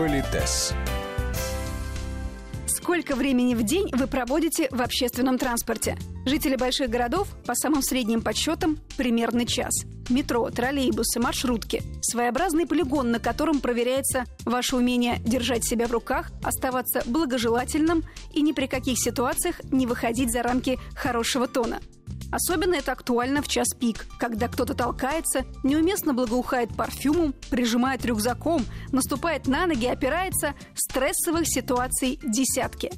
Политес. Сколько времени в день вы проводите в общественном транспорте? Жители больших городов, по самым средним подсчетам, примерно час. Метро, троллейбусы, маршрутки. Своеобразный полигон, на котором проверяется ваше умение держать себя в руках, оставаться благожелательным и ни при каких ситуациях не выходить за рамки хорошего тона. Особенно это актуально в час пик, когда кто-то толкается, неуместно благоухает парфюмом, прижимает рюкзаком, наступает на ноги, опирается, стрессовых ситуаций десятки.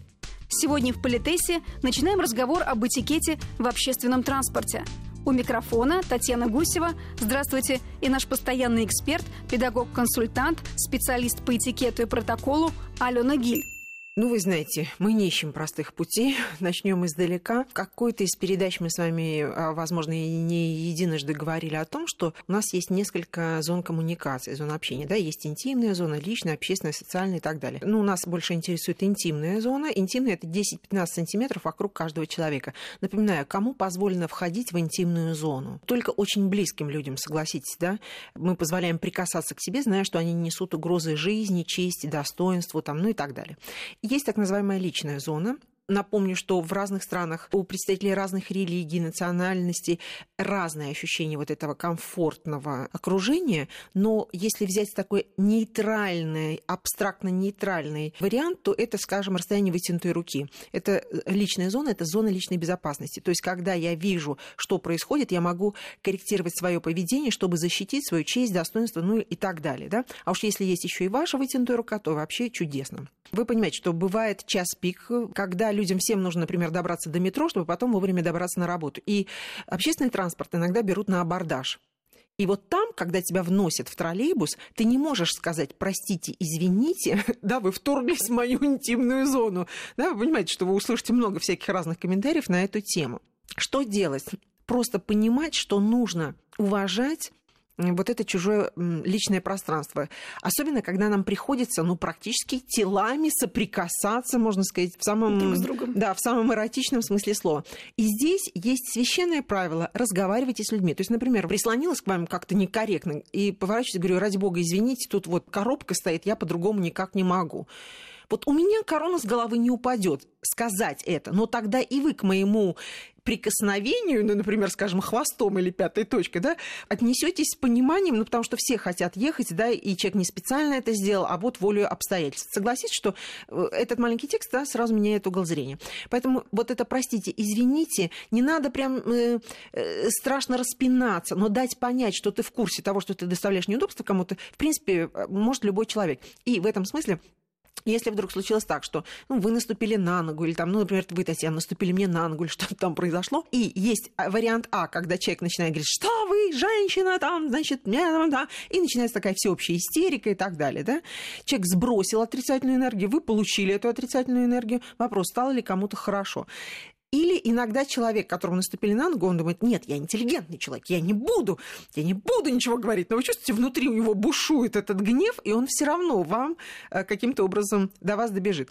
Сегодня в Политесе начинаем разговор об этикете в общественном транспорте. У микрофона Татьяна Гусева. Здравствуйте. И наш постоянный эксперт, педагог-консультант, специалист по этикету и протоколу Алена Гиль. Ну, вы знаете, мы не ищем простых путей. Начнем издалека. В какой-то из передач мы с вами, а, возможно, не единожды говорили о том, что у нас есть несколько зон коммуникации, зон общения. Да? Есть интимная зона, личная, общественная, социальная и так далее. Ну, нас больше интересует интимная зона. Интимная – это 10-15 сантиметров вокруг каждого человека. Напоминаю, кому позволено входить в интимную зону? Только очень близким людям, согласитесь, да? Мы позволяем прикасаться к себе, зная, что они несут угрозы жизни, чести, достоинству, там, ну и так далее. Есть так называемая личная зона, Напомню, что в разных странах у представителей разных религий, национальностей разные ощущения вот этого комфортного окружения, но если взять такой нейтральный, абстрактно-нейтральный вариант, то это, скажем, расстояние вытянутой руки. Это э, личная зона, это зона личной безопасности. То есть, когда я вижу, что происходит, я могу корректировать свое поведение, чтобы защитить свою честь, достоинство, ну и так далее. Да? А уж если есть еще и ваша вытянутая рука, то вообще чудесно. Вы понимаете, что бывает час пик, когда людям всем нужно, например, добраться до метро, чтобы потом вовремя добраться на работу. И общественный транспорт иногда берут на абордаж. И вот там, когда тебя вносят в троллейбус, ты не можешь сказать, простите, извините, да, вы вторглись в мою интимную зону. Да, вы понимаете, что вы услышите много всяких разных комментариев на эту тему. Что делать? Просто понимать, что нужно уважать вот это чужое личное пространство. Особенно, когда нам приходится, ну, практически телами соприкасаться, можно сказать, в самом... Друг с другом. Да, в самом эротичном смысле слова. И здесь есть священное правило – разговаривайте с людьми. То есть, например, прислонилась к вам как-то некорректно и поворачиваюсь, говорю, ради бога, извините, тут вот коробка стоит, я по-другому никак не могу. Вот у меня корона с головы не упадет сказать это, но тогда и вы к моему прикосновению, ну, например, скажем, хвостом или пятой точкой, да, отнесетесь с пониманием, ну, потому что все хотят ехать, да, и человек не специально это сделал, а вот волю обстоятельств. Согласитесь, что э, этот маленький текст, да, сразу меняет угол зрения. Поэтому вот это, простите, извините, не надо прям э, э, страшно распинаться, но дать понять, что ты в курсе того, что ты доставляешь неудобства кому-то, в принципе, э, может любой человек. И в этом смысле если вдруг случилось так, что ну, вы наступили на ногу, или там, ну, например, вы, Татьяна, наступили мне на ногу, или что-то там произошло, и есть а, вариант А, когда человек начинает говорить, что вы, женщина, там, значит, меня, да, и начинается такая всеобщая истерика и так далее, да. Человек сбросил отрицательную энергию, вы получили эту отрицательную энергию, вопрос, стало ли кому-то хорошо. Или иногда человек, которому наступили на ногу, он думает, нет, я интеллигентный человек, я не буду, я не буду ничего говорить. Но вы чувствуете, внутри у него бушует этот гнев, и он все равно вам э, каким-то образом до вас добежит.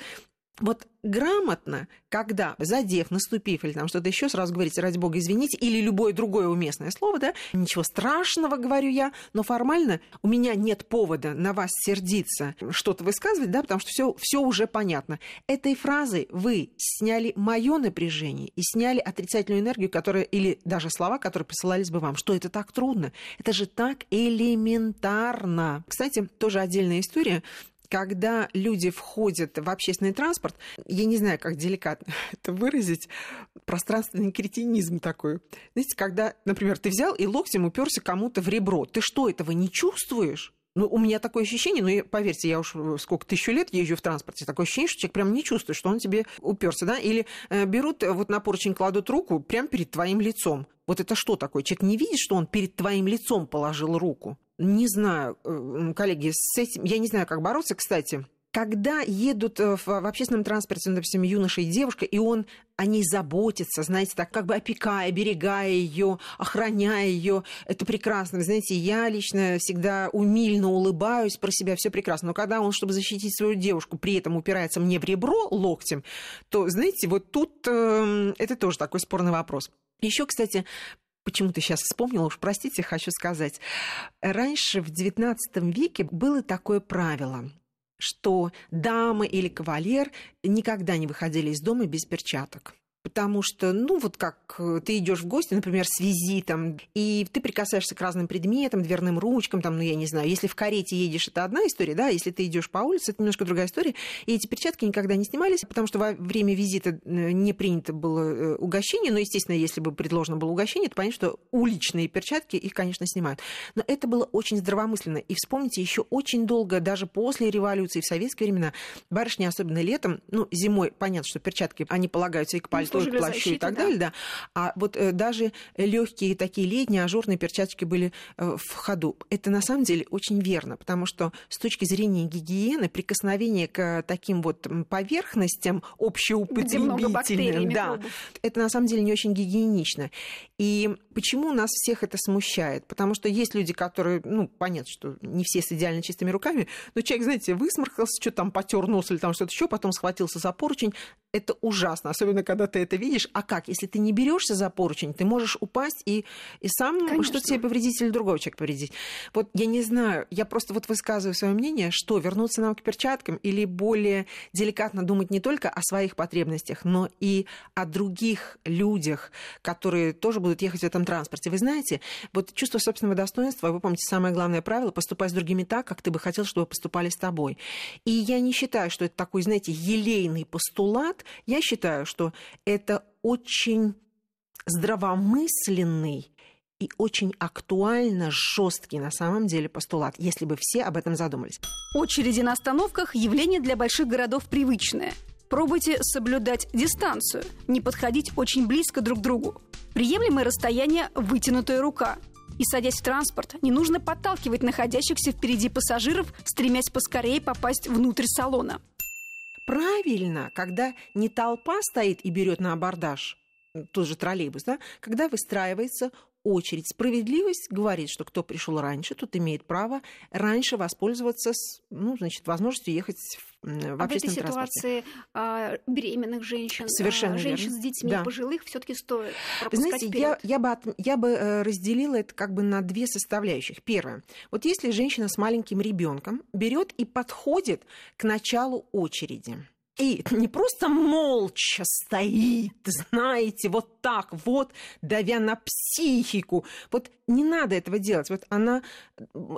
Вот грамотно, когда, задев, наступив или там что-то еще, сразу говорите, ради бога, извините, или любое другое уместное слово, да, ничего страшного, говорю я, но формально у меня нет повода на вас сердиться, что-то высказывать, да, потому что все, все уже понятно. Этой фразой вы сняли мое напряжение и сняли отрицательную энергию, которая, или даже слова, которые посылались бы вам. Что это так трудно? Это же так элементарно. Кстати, тоже отдельная история когда люди входят в общественный транспорт, я не знаю, как деликатно это выразить, пространственный кретинизм такой. Знаете, когда, например, ты взял и локтем уперся кому-то в ребро, ты что, этого не чувствуешь? Ну, у меня такое ощущение, ну, поверьте, я уж сколько тысячу лет езжу в транспорте, такое ощущение, что человек прям не чувствует, что он тебе уперся, да, или э, берут, э, вот на поручень кладут руку прямо перед твоим лицом. Вот это что такое? Человек не видит, что он перед твоим лицом положил руку. Не знаю, э, коллеги, с этим я не знаю, как бороться, кстати. Когда едут э, в, общественном транспорте, допустим, юноша и девушка, и он о ней заботится, знаете, так как бы опекая, берегая ее, охраняя ее, это прекрасно. Вы знаете, я лично всегда умильно улыбаюсь про себя, все прекрасно. Но когда он, чтобы защитить свою девушку, при этом упирается мне в ребро локтем, то, знаете, вот тут э, это тоже такой спорный вопрос. Еще, кстати, почему-то сейчас вспомнила, уж простите, хочу сказать. Раньше, в XIX веке, было такое правило. что дама или кавалер никогда не выходили из дома без перчаток. Потому что, ну, вот как э, ты идешь в гости, например, с визитом, и ты прикасаешься к разным предметам, дверным ручкам, там, ну, я не знаю, если в карете едешь, это одна история, да, если ты идешь по улице, это немножко другая история. И эти перчатки никогда не снимались, потому что во время визита э, не принято было э, угощение, но, естественно, если бы предложено было угощение, то понятно, что уличные перчатки их, конечно, снимают. Но это было очень здравомысленно. И вспомните, еще очень долго, даже после революции, в советские времена, барышни, особенно летом, ну, зимой, понятно, что перчатки, они полагаются и к пальцу, к плащу защиты, и так да. далее, да. А вот э, даже легкие такие летние ажурные перчатки были э, в ходу. Это на самом деле очень верно, потому что с точки зрения гигиены прикосновение к таким вот поверхностям общеупотребительным, да, это на самом деле не очень гигиенично. И почему нас всех это смущает? Потому что есть люди, которые, ну, понятно, что не все с идеально чистыми руками, но человек, знаете, высморкался, что там потер нос или там что-то еще, потом схватился за поручень. Это ужасно, особенно когда ты это видишь. А как? Если ты не берешься за поручень, ты можешь упасть и, и сам что-то себе повредить или другого человека повредить. Вот я не знаю, я просто вот высказываю свое мнение, что вернуться нам к перчаткам или более деликатно думать не только о своих потребностях, но и о других людях, которые тоже будут ехать в этом транспорте. Вы знаете, вот чувство собственного достоинства, вы помните, самое главное правило – поступать с другими так, как ты бы хотел, чтобы поступали с тобой. И я не считаю, что это такой, знаете, елейный постулат. Я считаю, что это очень здравомысленный и очень актуально жесткий на самом деле постулат, если бы все об этом задумались. Очереди на остановках – явление для больших городов привычное. Пробуйте соблюдать дистанцию, не подходить очень близко друг к другу. Приемлемое расстояние – вытянутая рука. И, садясь в транспорт, не нужно подталкивать находящихся впереди пассажиров, стремясь поскорее попасть внутрь салона. Правильно, когда не толпа стоит и берет на абордаж, тот же троллейбус, да, когда выстраивается очередь. Справедливость говорит, что кто пришел раньше, тот имеет право раньше воспользоваться, ну, значит, возможностью ехать в, в а в этой ситуации а, беременных женщин, Совершенно а, женщин верно. с детьми, да. пожилых все-таки стоит Знаете, вперед. я, я, бы от, я бы э, разделила это как бы на две составляющих. Первое. Вот если женщина с маленьким ребенком берет и подходит к началу очереди, и не просто молча стоит, знаете, вот так вот, давя на психику. Вот не надо этого делать. Вот она...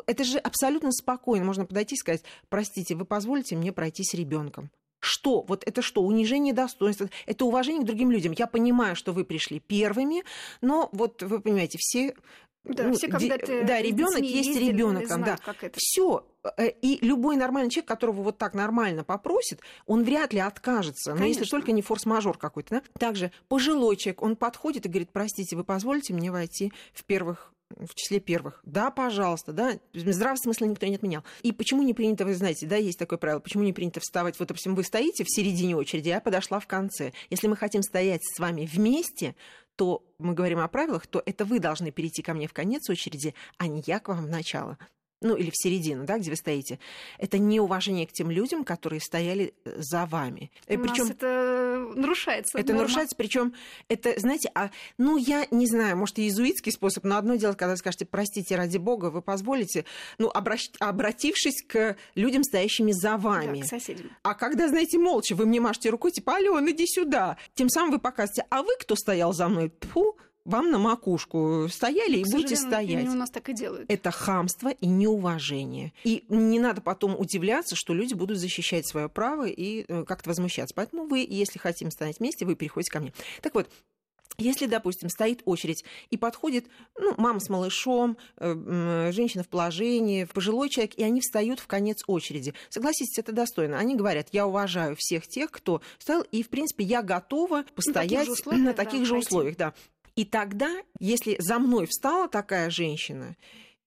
Это же абсолютно спокойно. Можно подойти и сказать, простите, вы позволите мне пройти с ребенком. Что? Вот это что? Унижение достоинства. Это уважение к другим людям. Я понимаю, что вы пришли первыми, но вот вы понимаете, все да, ну, все когда-то да, ребенок есть ребенок, да. Все. Э, и любой нормальный человек, которого вот так нормально попросит, он вряд ли откажется. Конечно. Но если только не форс-мажор какой-то. Да? Также пожилой человек, он подходит и говорит, простите, вы позволите мне войти в первых в числе первых. Да, пожалуйста, да. Здравого смысла никто не отменял. И почему не принято, вы знаете, да, есть такое правило, почему не принято вставать, вот, допустим, вы стоите в середине очереди, я подошла в конце. Если мы хотим стоять с вами вместе, то мы говорим о правилах, то это вы должны перейти ко мне в конец очереди, а не я к вам в начало ну или в середину, да, где вы стоите, это неуважение к тем людям, которые стояли э, за вами. У причем это нарушается. Это норма. нарушается, причем это, знаете, а, ну я не знаю, может иезуитский способ, но одно дело, когда вы скажете, простите, ради бога, вы позволите, ну обращ... обратившись к людям, стоящими за вами. Да, к соседям. А когда, знаете, молча вы мне машете рукой, типа, Алён, иди сюда, тем самым вы показываете, а вы кто стоял за мной? Фу, вам на макушку стояли и будете стоять. у нас так и делают. Это хамство и неуважение. И не надо потом удивляться, что люди будут защищать свое право и э, как-то возмущаться. Поэтому вы, если хотим стоять вместе, вы переходите ко мне. Так вот, если, допустим, стоит очередь и подходит ну, мама с малышом, э, женщина в положении, пожилой человек, и они встают в конец очереди. Согласитесь, это достойно. Они говорят, я уважаю всех тех, кто стоял, и, в принципе, я готова постоять на таких же условиях. На таких да, же условиях да. И тогда, если за мной встала такая женщина,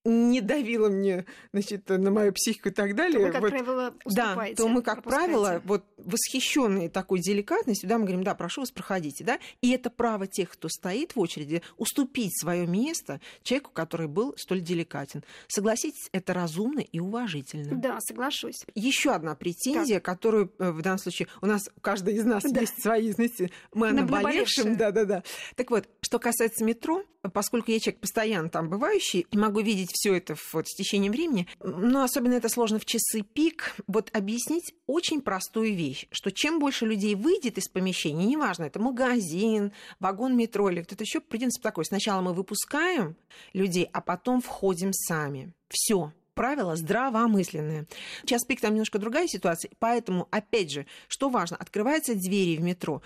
не давила мне, значит, на мою психику и так далее. То вы, как вот, правило, Да, то мы, как правило, вот восхищенные такой деликатностью, да, мы говорим, да, прошу вас, проходите, да, и это право тех, кто стоит в очереди, уступить свое место человеку, который был столь деликатен. Согласитесь, это разумно и уважительно. Да, соглашусь. Еще одна претензия, так. которую э, в данном случае у нас каждый из нас да. есть свои, знаете, мы о наболевшем, да, да, да. Так вот, что касается метро, поскольку я человек постоянно там бывающий, и могу видеть все это вот с течением времени. Но особенно это сложно в часы пик. Вот объяснить очень простую вещь, что чем больше людей выйдет из помещения, неважно, это магазин, вагон метро или кто-то еще, принцип такой. Сначала мы выпускаем людей, а потом входим сами. Все правило здравомысленное. Сейчас пик там немножко другая ситуация, поэтому, опять же, что важно, открываются двери в метро.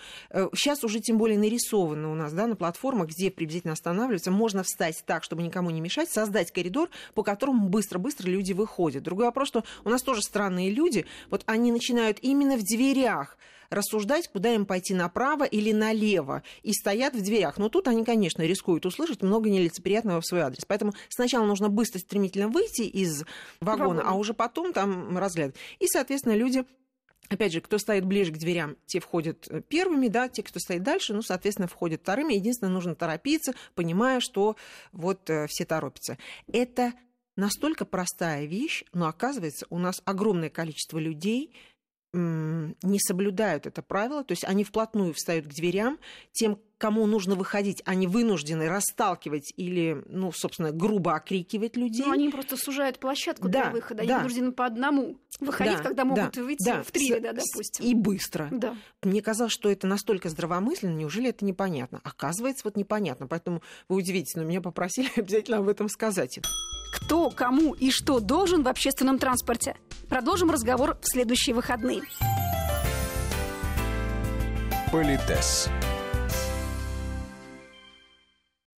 Сейчас э, уже тем более нарисовано у нас да, на платформах, где приблизительно останавливаются, можно встать так, чтобы никому не мешать, создать коридор, по которому быстро-быстро люди выходят. Другой вопрос, что у нас тоже странные люди, вот они начинают именно в дверях рассуждать, куда им пойти направо или налево, и стоят в дверях. Но тут они, конечно, рискуют услышать много нелицеприятного в свой адрес. Поэтому сначала нужно быстро, стремительно выйти из вагона, Вагон. а уже потом там разглядывать. И, соответственно, люди Опять же, кто стоит ближе к дверям, те входят первыми, да, те, кто стоит дальше, ну, соответственно, входят вторыми. Единственное, нужно торопиться, понимая, что вот э, все торопятся. Это настолько простая вещь, но оказывается, у нас огромное количество людей не соблюдают это правило, то есть они вплотную встают к дверям, тем, кому нужно выходить, они вынуждены расталкивать или, ну, собственно, грубо окрикивать людей. Ну, они просто сужают площадку да, для выхода, они да. вынуждены по одному выходить, да, когда могут да, выйти да, в три ряда, допустим. И быстро. Да. Мне казалось, что это настолько здравомысленно, неужели это непонятно? Оказывается, вот непонятно, поэтому вы удивитесь, но меня попросили обязательно об этом сказать. Кто, кому и что должен в общественном транспорте? Продолжим разговор в следующие выходные. Политес.